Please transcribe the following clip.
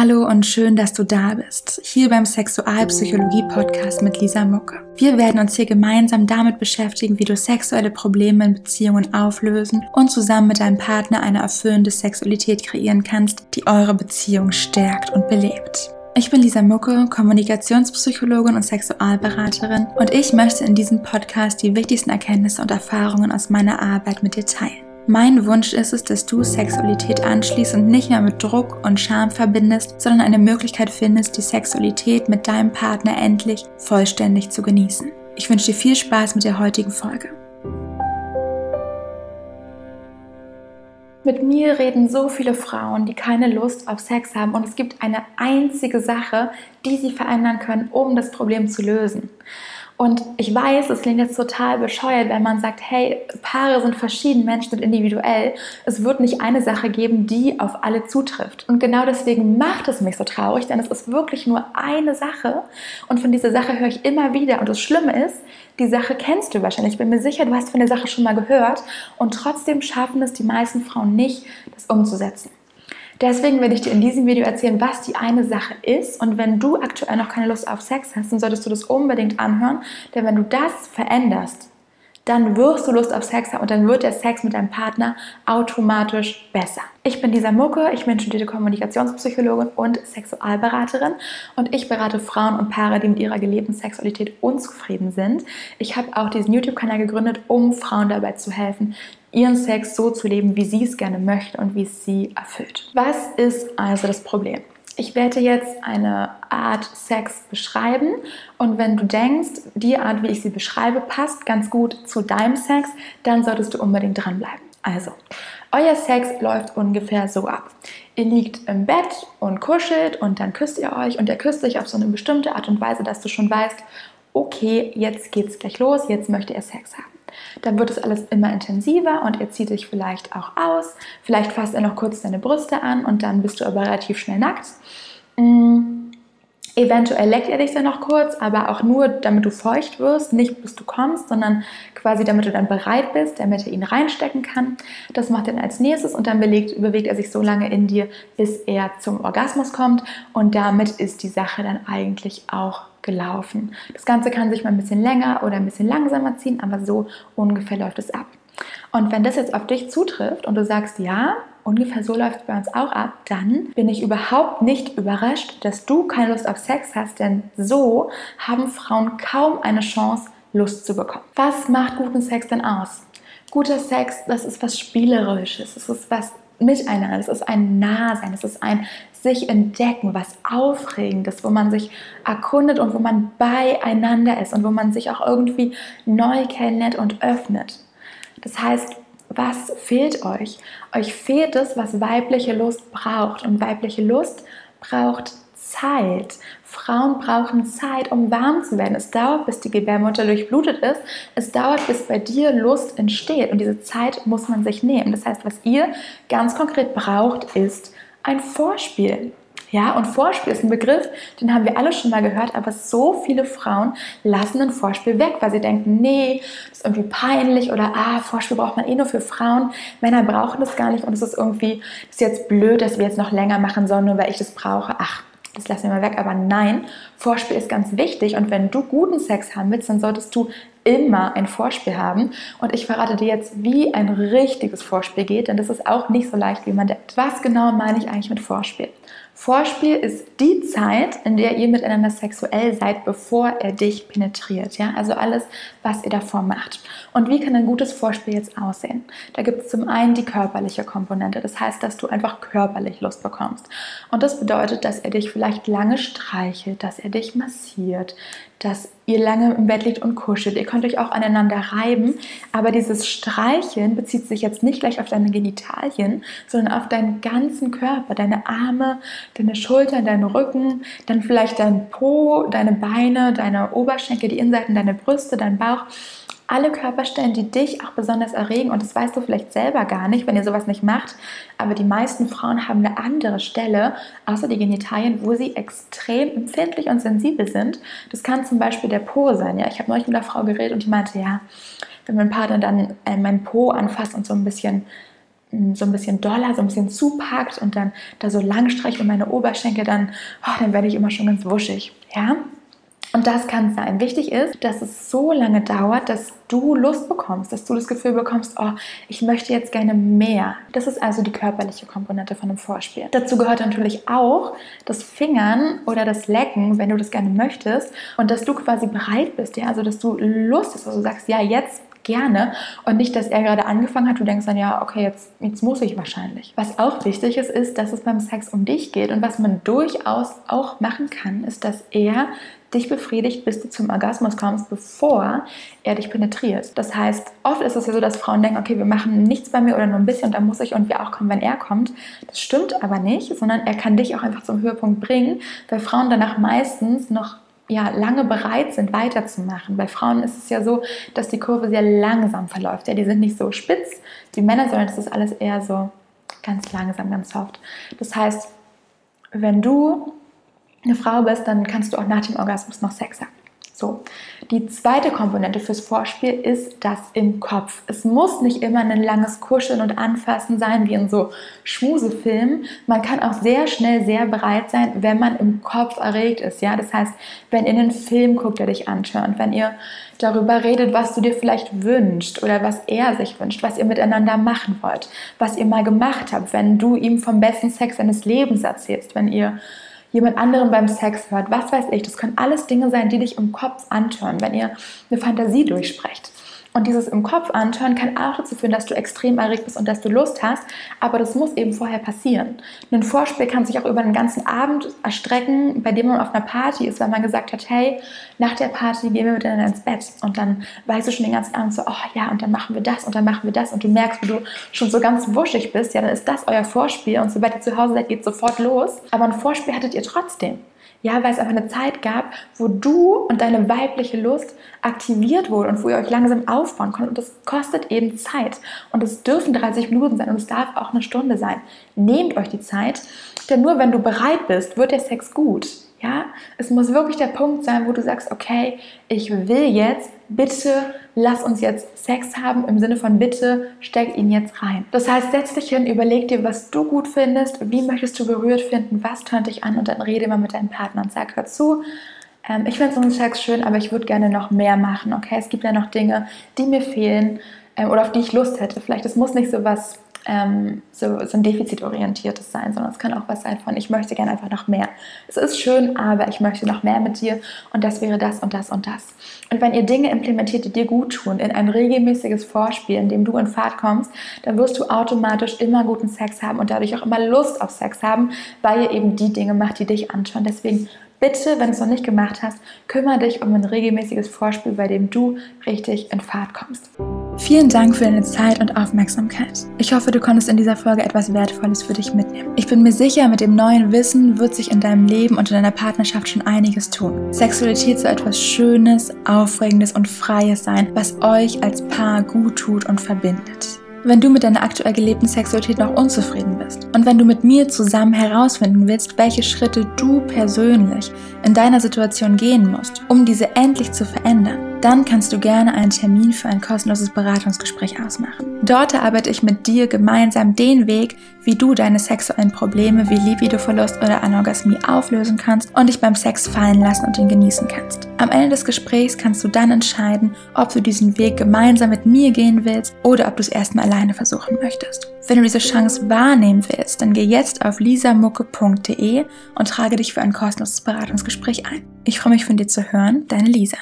Hallo und schön, dass du da bist, hier beim Sexualpsychologie-Podcast mit Lisa Mucke. Wir werden uns hier gemeinsam damit beschäftigen, wie du sexuelle Probleme in Beziehungen auflösen und zusammen mit deinem Partner eine erfüllende Sexualität kreieren kannst, die eure Beziehung stärkt und belebt. Ich bin Lisa Mucke, Kommunikationspsychologin und Sexualberaterin und ich möchte in diesem Podcast die wichtigsten Erkenntnisse und Erfahrungen aus meiner Arbeit mit dir teilen. Mein Wunsch ist es, dass du Sexualität anschließt und nicht mehr mit Druck und Scham verbindest, sondern eine Möglichkeit findest, die Sexualität mit deinem Partner endlich vollständig zu genießen. Ich wünsche dir viel Spaß mit der heutigen Folge. Mit mir reden so viele Frauen, die keine Lust auf Sex haben und es gibt eine einzige Sache, die sie verändern können, um das Problem zu lösen. Und ich weiß, es klingt jetzt total bescheuert, wenn man sagt, hey, Paare sind verschieden, Menschen sind individuell. Es wird nicht eine Sache geben, die auf alle zutrifft. Und genau deswegen macht es mich so traurig, denn es ist wirklich nur eine Sache. Und von dieser Sache höre ich immer wieder. Und das Schlimme ist, die Sache kennst du wahrscheinlich. Ich bin mir sicher, du hast von der Sache schon mal gehört. Und trotzdem schaffen es die meisten Frauen nicht, das umzusetzen. Deswegen werde ich dir in diesem Video erzählen, was die eine Sache ist. Und wenn du aktuell noch keine Lust auf Sex hast, dann solltest du das unbedingt anhören. Denn wenn du das veränderst, dann wirst du Lust auf Sex haben und dann wird der Sex mit deinem Partner automatisch besser. Ich bin Lisa Mucke, ich bin studierte Kommunikationspsychologin und Sexualberaterin und ich berate Frauen und Paare, die mit ihrer gelebten Sexualität unzufrieden sind. Ich habe auch diesen YouTube-Kanal gegründet, um Frauen dabei zu helfen, ihren Sex so zu leben, wie sie es gerne möchten und wie es sie erfüllt. Was ist also das Problem? Ich werde jetzt eine Art Sex beschreiben und wenn du denkst, die Art, wie ich sie beschreibe, passt ganz gut zu deinem Sex, dann solltest du unbedingt dranbleiben. Also, euer Sex läuft ungefähr so ab. Ihr liegt im Bett und kuschelt und dann küsst ihr euch und ihr küsst euch auf so eine bestimmte Art und Weise, dass du schon weißt, okay, jetzt geht's gleich los, jetzt möchte er Sex haben. Dann wird es alles immer intensiver und er zieht dich vielleicht auch aus. Vielleicht fasst er noch kurz deine Brüste an und dann bist du aber relativ schnell nackt. Mhm. Eventuell leckt er dich dann noch kurz, aber auch nur, damit du feucht wirst, nicht bis du kommst, sondern quasi damit du dann bereit bist, damit er ihn reinstecken kann. Das macht er dann als nächstes und dann belegt, bewegt er sich so lange in dir, bis er zum Orgasmus kommt und damit ist die Sache dann eigentlich auch gelaufen. Das Ganze kann sich mal ein bisschen länger oder ein bisschen langsamer ziehen, aber so ungefähr läuft es ab. Und wenn das jetzt auf dich zutrifft und du sagst, ja, ungefähr so läuft es bei uns auch ab, dann bin ich überhaupt nicht überrascht, dass du keine Lust auf Sex hast, denn so haben Frauen kaum eine Chance, Lust zu bekommen. Was macht guten Sex denn aus? Guter Sex, das ist was Spielerisches, es ist was Miteinander, es ist ein Nahsein, es ist ein sich entdecken, was Aufregendes, wo man sich erkundet und wo man beieinander ist und wo man sich auch irgendwie neu kennenlernt und öffnet. Das heißt, was fehlt euch? Euch fehlt es, was weibliche Lust braucht. Und weibliche Lust braucht Zeit. Frauen brauchen Zeit, um warm zu werden. Es dauert, bis die Gebärmutter durchblutet ist. Es dauert, bis bei dir Lust entsteht. Und diese Zeit muss man sich nehmen. Das heißt, was ihr ganz konkret braucht, ist ein Vorspiel. Ja, und Vorspiel ist ein Begriff, den haben wir alle schon mal gehört, aber so viele Frauen lassen ein Vorspiel weg, weil sie denken, nee, das ist irgendwie peinlich oder ah, Vorspiel braucht man eh nur für Frauen. Männer brauchen das gar nicht und es ist irgendwie, das ist jetzt blöd, dass wir jetzt noch länger machen sollen, nur weil ich das brauche. Ach, das lassen wir mal weg. Aber nein, Vorspiel ist ganz wichtig. Und wenn du guten Sex haben willst, dann solltest du immer ein Vorspiel haben. Und ich verrate dir jetzt, wie ein richtiges Vorspiel geht, denn das ist auch nicht so leicht, wie man denkt. Was genau meine ich eigentlich mit Vorspiel? Vorspiel ist die Zeit, in der ihr miteinander sexuell seid, bevor er dich penetriert. Ja? Also alles, was ihr davor macht. Und wie kann ein gutes Vorspiel jetzt aussehen? Da gibt es zum einen die körperliche Komponente. Das heißt, dass du einfach körperlich Lust bekommst. Und das bedeutet, dass er dich vielleicht lange streichelt, dass er dich massiert, dass ihr lange im Bett liegt und kuschelt. Ihr könnt euch auch aneinander reiben, aber dieses Streicheln bezieht sich jetzt nicht gleich auf deine Genitalien, sondern auf deinen ganzen Körper, deine Arme, deine Schultern, deinen Rücken, dann vielleicht dein Po, deine Beine, deine Oberschenkel, die Innenseiten, deine Brüste, dein Bauch alle Körperstellen, die dich auch besonders erregen. Und das weißt du vielleicht selber gar nicht, wenn ihr sowas nicht macht. Aber die meisten Frauen haben eine andere Stelle, außer die Genitalien, wo sie extrem empfindlich und sensibel sind. Das kann zum Beispiel der Po sein. Ja, ich habe neulich mit einer Frau geredet und die meinte, ja, wenn mein Partner dann äh, meinen Po anfasst und so ein bisschen so ein bisschen doller, so ein bisschen zupackt und dann da so lang streicht und meine Oberschenkel, dann, oh, dann werde ich immer schon ganz wuschig. Ja? Und das kann sein. Wichtig ist, dass es so lange dauert, dass du Lust bekommst, dass du das Gefühl bekommst, oh, ich möchte jetzt gerne mehr. Das ist also die körperliche Komponente von einem Vorspiel. Dazu gehört natürlich auch das Fingern oder das Lecken, wenn du das gerne möchtest und dass du quasi bereit bist, ja, also dass du Lust hast, also du sagst, ja, jetzt gerne und nicht, dass er gerade angefangen hat, du denkst dann, ja, okay, jetzt, jetzt muss ich wahrscheinlich. Was auch wichtig ist, ist, dass es beim Sex um dich geht und was man durchaus auch machen kann, ist, dass er dich befriedigt, bis du zum Orgasmus kommst, bevor er dich penetriert. Das heißt, oft ist es ja so, dass Frauen denken, okay, wir machen nichts bei mir oder nur ein bisschen und dann muss ich irgendwie auch kommen, wenn er kommt. Das stimmt aber nicht, sondern er kann dich auch einfach zum Höhepunkt bringen, weil Frauen danach meistens noch ja, lange bereit sind, weiterzumachen. Bei Frauen ist es ja so, dass die Kurve sehr langsam verläuft. Ja, die sind nicht so spitz wie Männer, sondern es ist alles eher so ganz langsam, ganz soft. Das heißt, wenn du eine Frau bist, dann kannst du auch nach dem Orgasmus noch Sex haben. So, die zweite Komponente fürs Vorspiel ist das im Kopf. Es muss nicht immer ein langes Kuscheln und Anfassen sein, wie in so Schmusefilmen. Man kann auch sehr schnell sehr bereit sein, wenn man im Kopf erregt ist. Ja? Das heißt, wenn ihr einen Film guckt, der dich anschaut, wenn ihr darüber redet, was du dir vielleicht wünschst oder was er sich wünscht, was ihr miteinander machen wollt, was ihr mal gemacht habt, wenn du ihm vom besten Sex seines Lebens erzählst, wenn ihr jemand anderen beim Sex hört, was weiß ich. Das können alles Dinge sein, die dich im Kopf antören, wenn ihr eine Fantasie durchsprecht. Und dieses im Kopf anschauen kann auch dazu führen, dass du extrem erregt bist und dass du Lust hast, aber das muss eben vorher passieren. Ein Vorspiel kann sich auch über den ganzen Abend erstrecken, bei dem man auf einer Party ist, weil man gesagt hat, hey, nach der Party gehen wir miteinander ins Bett und dann weißt du schon den ganzen Abend so, oh ja, und dann machen wir das und dann machen wir das und du merkst, wie du schon so ganz wuschig bist, ja, dann ist das euer Vorspiel und sobald ihr zu Hause seid, geht sofort los. Aber ein Vorspiel hattet ihr trotzdem. Ja, weil es einfach eine Zeit gab, wo du und deine weibliche Lust aktiviert wurde und wo ihr euch langsam aufbauen konntet. Und das kostet eben Zeit. Und es dürfen 30 Minuten sein und es darf auch eine Stunde sein. Nehmt euch die Zeit, denn nur wenn du bereit bist, wird der Sex gut. Ja, es muss wirklich der Punkt sein, wo du sagst, okay, ich will jetzt, bitte lass uns jetzt Sex haben, im Sinne von bitte steck ihn jetzt rein. Das heißt, setz dich hin, überleg dir, was du gut findest, wie möchtest du berührt finden, was tönt dich an und dann rede mal mit deinem Partner und sag, hör zu, ähm, ich finde so einen Sex schön, aber ich würde gerne noch mehr machen, okay? Es gibt ja noch Dinge, die mir fehlen ähm, oder auf die ich Lust hätte. Vielleicht, es muss nicht so was ähm, so, so ein defizitorientiertes sein, sondern es kann auch was sein von, ich möchte gerne einfach noch mehr. Es ist schön, aber ich möchte noch mehr mit dir und das wäre das und das und das. Und wenn ihr Dinge implementiert, die dir gut tun, in ein regelmäßiges Vorspiel, in dem du in Fahrt kommst, dann wirst du automatisch immer guten Sex haben und dadurch auch immer Lust auf Sex haben, weil ihr eben die Dinge macht, die dich anschauen. Deswegen bitte, wenn du es noch nicht gemacht hast, kümmere dich um ein regelmäßiges Vorspiel, bei dem du richtig in Fahrt kommst. Vielen Dank für deine Zeit und Aufmerksamkeit. Ich hoffe, du konntest in dieser Folge etwas Wertvolles für dich mitnehmen. Ich bin mir sicher, mit dem neuen Wissen wird sich in deinem Leben und in deiner Partnerschaft schon einiges tun. Sexualität soll etwas Schönes, Aufregendes und Freies sein, was euch als Paar gut tut und verbindet. Wenn du mit deiner aktuell gelebten Sexualität noch unzufrieden bist und wenn du mit mir zusammen herausfinden willst, welche Schritte du persönlich in deiner Situation gehen musst, um diese endlich zu verändern, dann kannst du gerne einen Termin für ein kostenloses Beratungsgespräch ausmachen. Dort arbeite ich mit dir gemeinsam den Weg, wie du deine sexuellen Probleme wie Libidoverlust oder Anorgasmie auflösen kannst und dich beim Sex fallen lassen und ihn genießen kannst. Am Ende des Gesprächs kannst du dann entscheiden, ob du diesen Weg gemeinsam mit mir gehen willst oder ob du es erstmal alleine versuchen möchtest. Wenn du diese Chance wahrnehmen willst, dann geh jetzt auf lisamucke.de und trage dich für ein kostenloses Beratungsgespräch ein. Ich freue mich von dir zu hören, deine Lisa.